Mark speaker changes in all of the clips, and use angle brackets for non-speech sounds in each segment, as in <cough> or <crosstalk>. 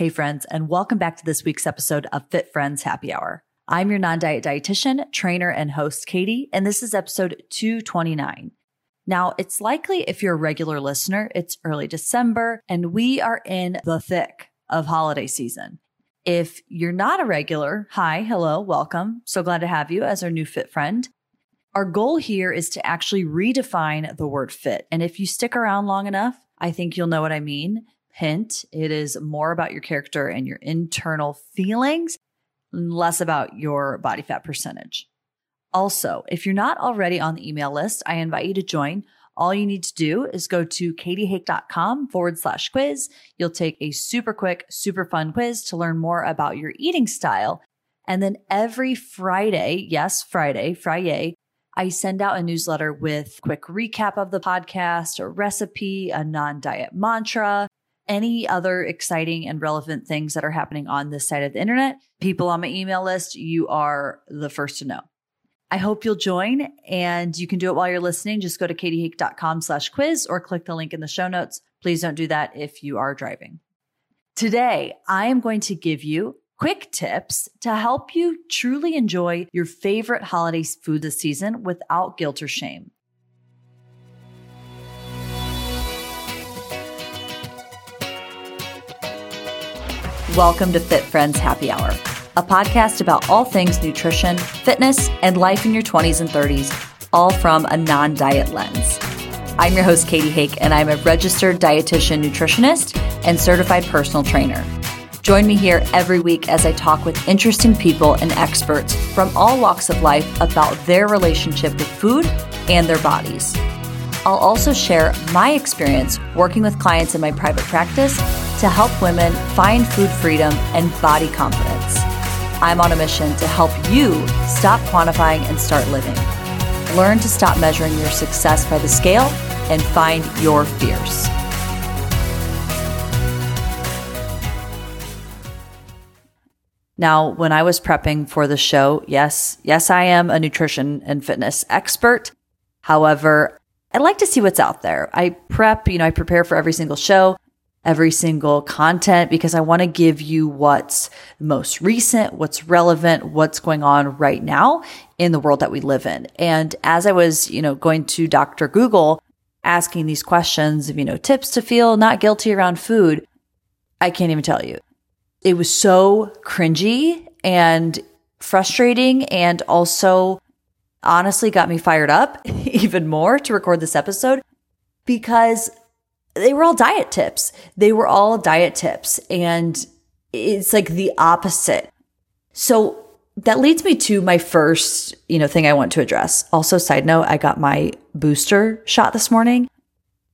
Speaker 1: Hey, friends, and welcome back to this week's episode of Fit Friends Happy Hour. I'm your non diet dietitian, trainer, and host, Katie, and this is episode 229. Now, it's likely if you're a regular listener, it's early December, and we are in the thick of holiday season. If you're not a regular, hi, hello, welcome. So glad to have you as our new fit friend. Our goal here is to actually redefine the word fit. And if you stick around long enough, I think you'll know what I mean. Hint, it is more about your character and your internal feelings, less about your body fat percentage. Also, if you're not already on the email list, I invite you to join. All you need to do is go to katiehake.com forward slash quiz. You'll take a super quick, super fun quiz to learn more about your eating style. And then every Friday, yes, Friday, Friday, I send out a newsletter with quick recap of the podcast, a recipe, a non-diet mantra, any other exciting and relevant things that are happening on this side of the internet, people on my email list, you are the first to know. I hope you'll join and you can do it while you're listening. Just go to katiehake.com slash quiz or click the link in the show notes. Please don't do that if you are driving. Today, I am going to give you quick tips to help you truly enjoy your favorite holiday food this season without guilt or shame. Welcome to Fit Friends Happy Hour, a podcast about all things nutrition, fitness, and life in your 20s and 30s, all from a non diet lens. I'm your host, Katie Hake, and I'm a registered dietitian nutritionist and certified personal trainer. Join me here every week as I talk with interesting people and experts from all walks of life about their relationship with food and their bodies. I'll also share my experience working with clients in my private practice to help women find food freedom and body confidence. I'm on a mission to help you stop quantifying and start living. Learn to stop measuring your success by the scale and find your fears. Now, when I was prepping for the show, yes, yes, I am a nutrition and fitness expert. However, I like to see what's out there. I prep, you know, I prepare for every single show, every single content because I want to give you what's most recent, what's relevant, what's going on right now in the world that we live in. And as I was, you know, going to Dr. Google asking these questions of, you know, tips to feel not guilty around food, I can't even tell you. It was so cringy and frustrating and also honestly got me fired up <laughs> even more to record this episode because they were all diet tips. They were all diet tips and it's like the opposite. So that leads me to my first, you know, thing I want to address. Also, side note, I got my booster shot this morning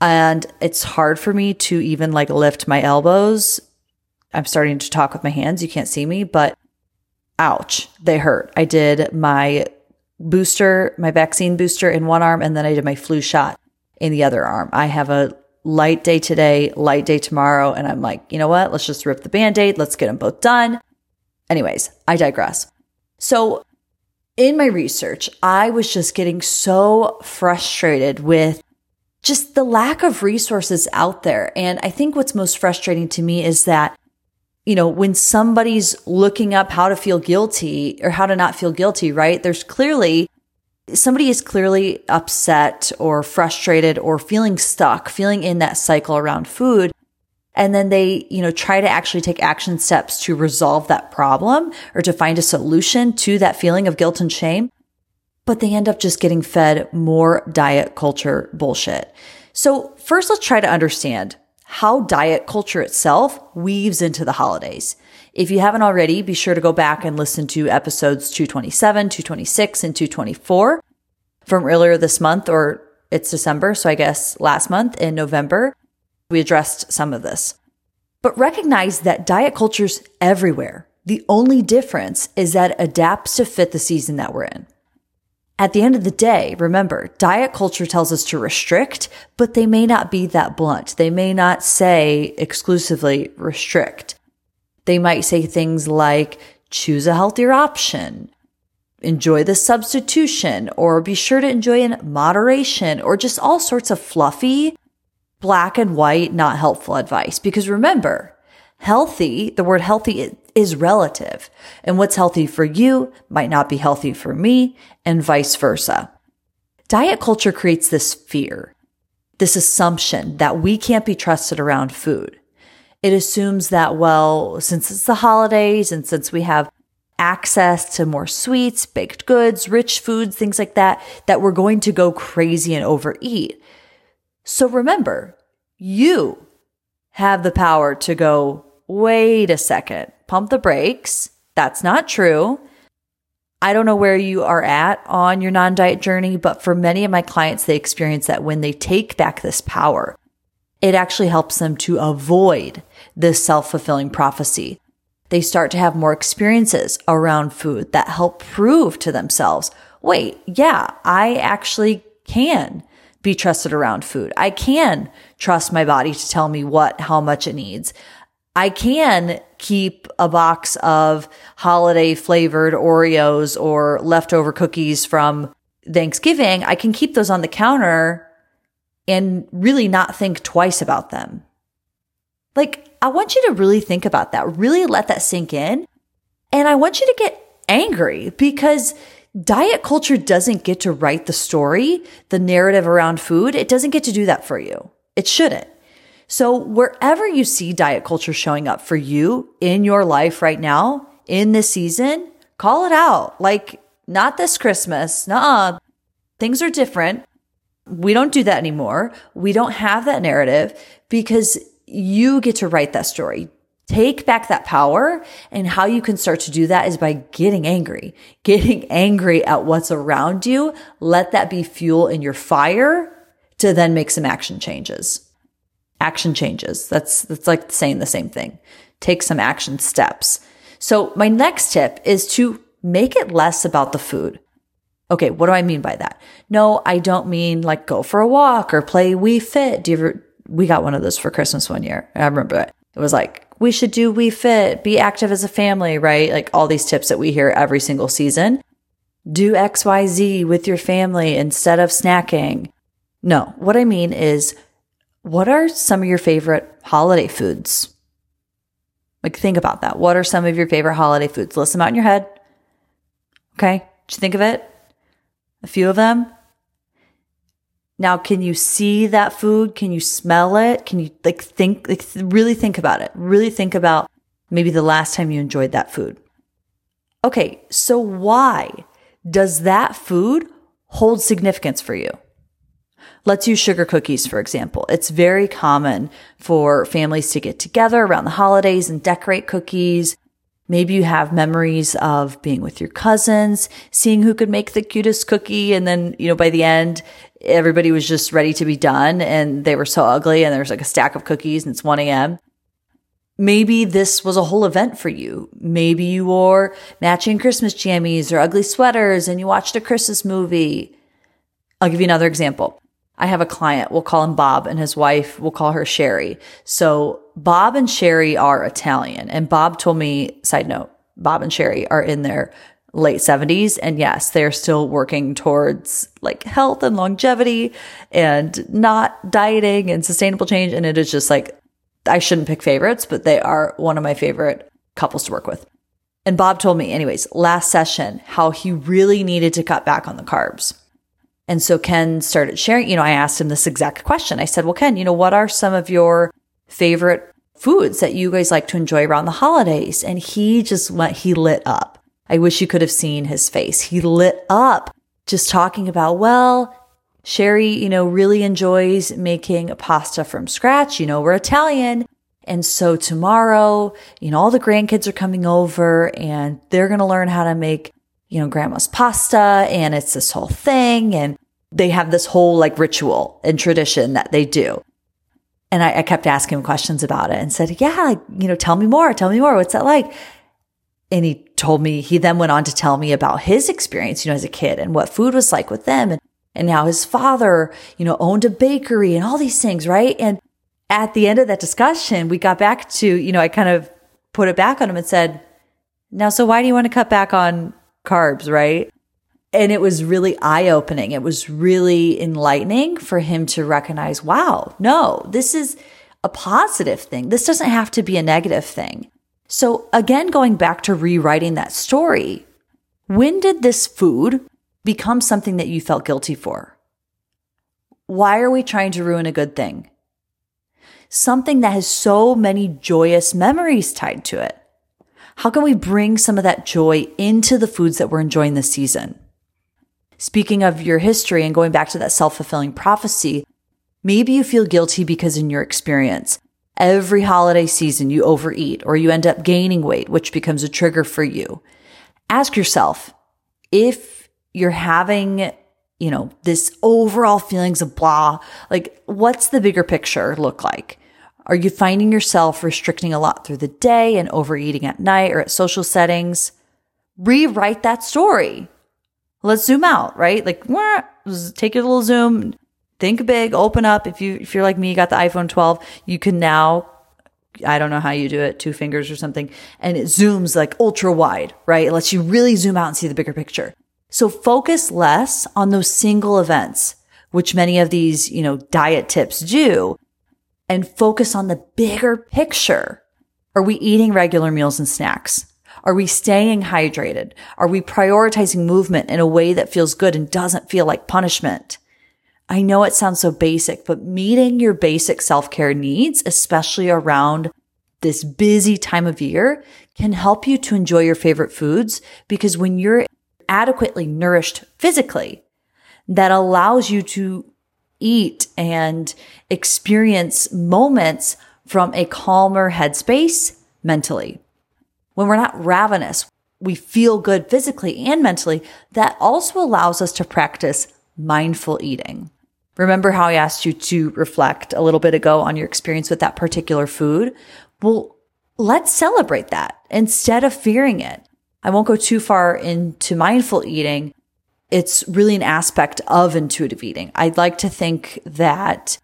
Speaker 1: and it's hard for me to even like lift my elbows. I'm starting to talk with my hands. You can't see me, but ouch, they hurt. I did my booster, my vaccine booster in one arm, and then I did my flu shot in the other arm. I have a light day today, light day tomorrow, and I'm like, you know what? Let's just rip the band aid. Let's get them both done. Anyways, I digress. So, in my research, I was just getting so frustrated with just the lack of resources out there. And I think what's most frustrating to me is that you know, when somebody's looking up how to feel guilty or how to not feel guilty, right? There's clearly somebody is clearly upset or frustrated or feeling stuck, feeling in that cycle around food. And then they, you know, try to actually take action steps to resolve that problem or to find a solution to that feeling of guilt and shame. But they end up just getting fed more diet culture bullshit. So first, let's try to understand how diet culture itself weaves into the holidays. If you haven't already, be sure to go back and listen to episodes 227, 226, and 224 from earlier this month, or it's December. So I guess last month in November, we addressed some of this. But recognize that diet culture's everywhere. The only difference is that it adapts to fit the season that we're in. At the end of the day, remember, diet culture tells us to restrict, but they may not be that blunt. They may not say exclusively restrict. They might say things like choose a healthier option, enjoy the substitution, or be sure to enjoy in moderation, or just all sorts of fluffy, black and white, not helpful advice. Because remember, Healthy, the word healthy is relative. And what's healthy for you might not be healthy for me, and vice versa. Diet culture creates this fear, this assumption that we can't be trusted around food. It assumes that, well, since it's the holidays and since we have access to more sweets, baked goods, rich foods, things like that, that we're going to go crazy and overeat. So remember, you have the power to go, wait a second, pump the brakes. That's not true. I don't know where you are at on your non diet journey, but for many of my clients, they experience that when they take back this power, it actually helps them to avoid this self fulfilling prophecy. They start to have more experiences around food that help prove to themselves, wait, yeah, I actually can be trusted around food. I can trust my body to tell me what, how much it needs. I can keep a box of holiday flavored Oreos or leftover cookies from Thanksgiving. I can keep those on the counter and really not think twice about them. Like, I want you to really think about that, really let that sink in. And I want you to get angry because diet culture doesn't get to write the story, the narrative around food. It doesn't get to do that for you. It shouldn't. So wherever you see diet culture showing up for you in your life right now, in this season, call it out. Like, not this Christmas. Nah, things are different. We don't do that anymore. We don't have that narrative because you get to write that story. Take back that power. And how you can start to do that is by getting angry, getting angry at what's around you. Let that be fuel in your fire to then make some action changes action changes. That's, that's like saying the same thing. Take some action steps. So my next tip is to make it less about the food. Okay. What do I mean by that? No, I don't mean like go for a walk or play Wii Fit. Do you ever, we got one of those for Christmas one year. I remember it. It was like, we should do Wii Fit, be active as a family, right? Like all these tips that we hear every single season. Do XYZ with your family instead of snacking. No, what I mean is what are some of your favorite holiday foods? Like, think about that. What are some of your favorite holiday foods? List them out in your head. Okay. Did you think of it? A few of them? Now, can you see that food? Can you smell it? Can you like think, like really think about it? Really think about maybe the last time you enjoyed that food. Okay. So why does that food hold significance for you? Let's use sugar cookies, for example. It's very common for families to get together around the holidays and decorate cookies. Maybe you have memories of being with your cousins, seeing who could make the cutest cookie. And then, you know, by the end, everybody was just ready to be done and they were so ugly and there's like a stack of cookies and it's 1 a.m. Maybe this was a whole event for you. Maybe you wore matching Christmas jammies or ugly sweaters and you watched a Christmas movie. I'll give you another example. I have a client, we'll call him Bob and his wife, we'll call her Sherry. So Bob and Sherry are Italian. And Bob told me, side note, Bob and Sherry are in their late 70s. And yes, they're still working towards like health and longevity and not dieting and sustainable change. And it is just like, I shouldn't pick favorites, but they are one of my favorite couples to work with. And Bob told me, anyways, last session, how he really needed to cut back on the carbs and so Ken started sharing, you know, I asked him this exact question. I said, well, Ken, you know, what are some of your favorite foods that you guys like to enjoy around the holidays? And he just went, he lit up. I wish you could have seen his face. He lit up just talking about, well, Sherry, you know, really enjoys making pasta from scratch. You know, we're Italian. And so tomorrow, you know, all the grandkids are coming over and they're going to learn how to make you know, grandma's pasta and it's this whole thing. And they have this whole like ritual and tradition that they do. And I, I kept asking him questions about it and said, yeah, like, you know, tell me more. Tell me more. What's that like? And he told me, he then went on to tell me about his experience, you know, as a kid and what food was like with them. And, and now his father, you know, owned a bakery and all these things, right? And at the end of that discussion, we got back to, you know, I kind of put it back on him and said, now, so why do you want to cut back on carbs, right? And it was really eye opening. It was really enlightening for him to recognize, wow, no, this is, a positive thing. This doesn't have to be a negative thing. So again, going back to rewriting that story, when did this food become something that you felt guilty for? Why are we trying to ruin a good thing? Something that has so many joyous memories tied to it. How can we bring some of that joy into the foods that we're enjoying this season? Speaking of your history and going back to that self fulfilling prophecy, maybe you feel guilty because in your experience, every holiday season you overeat or you end up gaining weight, which becomes a trigger for you. Ask yourself if you're having, you know, this overall feelings of blah, like what's the bigger picture look like? Are you finding yourself restricting a lot through the day and overeating at night or at social settings? Rewrite that story. Let's zoom out, right? Like, take your little zoom, think big, open up. If you if you're like me, you got the iPhone 12, you can now I don't know how you do it, two fingers or something, and it zooms like ultra wide, right? It lets you really zoom out and see the bigger picture. So focus less on those single events, which many of these, you know, diet tips do, and focus on the bigger picture. Are we eating regular meals and snacks? Are we staying hydrated? Are we prioritizing movement in a way that feels good and doesn't feel like punishment? I know it sounds so basic, but meeting your basic self care needs, especially around this busy time of year, can help you to enjoy your favorite foods because when you're adequately nourished physically, that allows you to eat and experience moments from a calmer headspace mentally. When we're not ravenous, we feel good physically and mentally. That also allows us to practice mindful eating. Remember how I asked you to reflect a little bit ago on your experience with that particular food? Well, let's celebrate that instead of fearing it. I won't go too far into mindful eating, it's really an aspect of intuitive eating. I'd like to think that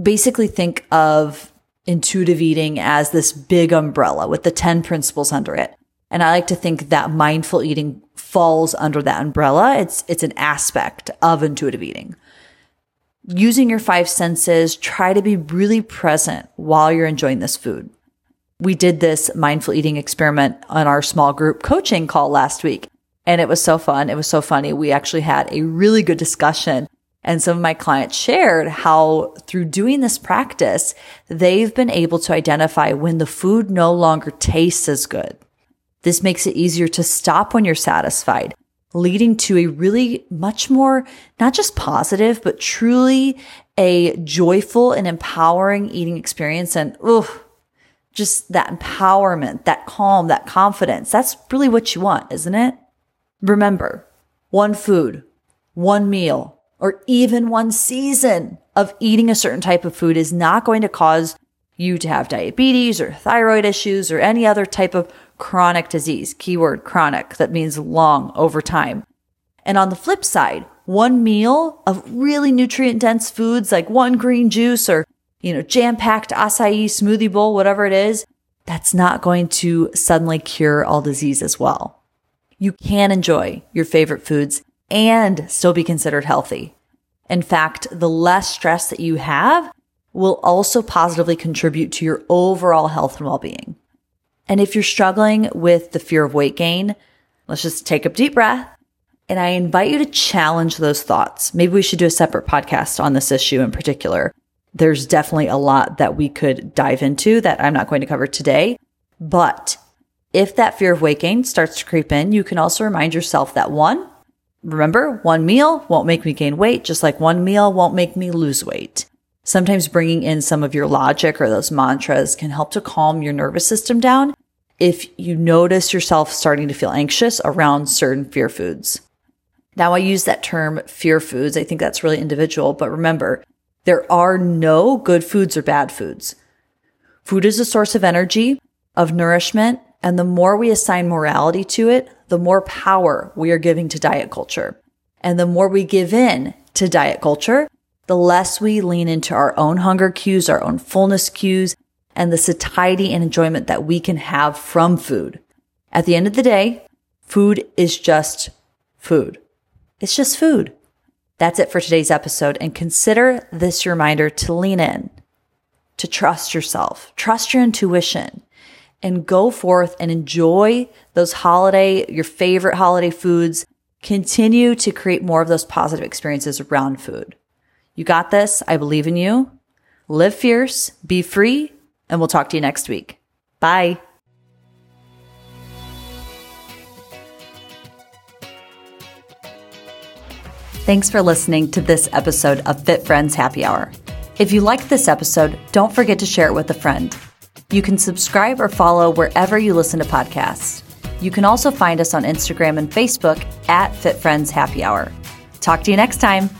Speaker 1: basically think of intuitive eating as this big umbrella with the 10 principles under it. And I like to think that mindful eating falls under that umbrella. It's, it's an aspect of intuitive eating. Using your five senses, try to be really present while you're enjoying this food. We did this mindful eating experiment on our small group coaching call last week. And it was so fun. It was so funny. We actually had a really good discussion. And some of my clients shared how through doing this practice, they've been able to identify when the food no longer tastes as good. This makes it easier to stop when you're satisfied, leading to a really much more, not just positive, but truly a joyful and empowering eating experience. And, oh, just that empowerment, that calm, that confidence. That's really what you want, isn't it? Remember, one food, one meal, or even one season of eating a certain type of food is not going to cause you to have diabetes or thyroid issues or any other type of chronic disease. Keyword chronic. That means long over time. And on the flip side, one meal of really nutrient dense foods like one green juice or, you know, jam packed acai smoothie bowl, whatever it is, that's not going to suddenly cure all disease as well you can enjoy your favorite foods and still be considered healthy. In fact, the less stress that you have will also positively contribute to your overall health and well-being. And if you're struggling with the fear of weight gain, let's just take a deep breath. And I invite you to challenge those thoughts. Maybe we should do a separate podcast on this issue in particular. There's definitely a lot that we could dive into that I'm not going to cover today, but if that fear of weight gain starts to creep in, you can also remind yourself that one, remember, one meal won't make me gain weight, just like one meal won't make me lose weight. Sometimes bringing in some of your logic or those mantras can help to calm your nervous system down if you notice yourself starting to feel anxious around certain fear foods. Now, I use that term fear foods. I think that's really individual, but remember, there are no good foods or bad foods. Food is a source of energy, of nourishment, and the more we assign morality to it, the more power we are giving to diet culture. And the more we give in to diet culture, the less we lean into our own hunger cues, our own fullness cues, and the satiety and enjoyment that we can have from food. At the end of the day, food is just food. It's just food. That's it for today's episode. And consider this reminder to lean in, to trust yourself, trust your intuition, and go forth and enjoy those holiday, your favorite holiday foods. Continue to create more of those positive experiences around food. You got this. I believe in you. Live fierce, be free, and we'll talk to you next week. Bye. Thanks for listening to this episode of Fit Friends Happy Hour. If you liked this episode, don't forget to share it with a friend. You can subscribe or follow wherever you listen to podcasts. You can also find us on Instagram and Facebook at Fit Friends Happy Hour. Talk to you next time.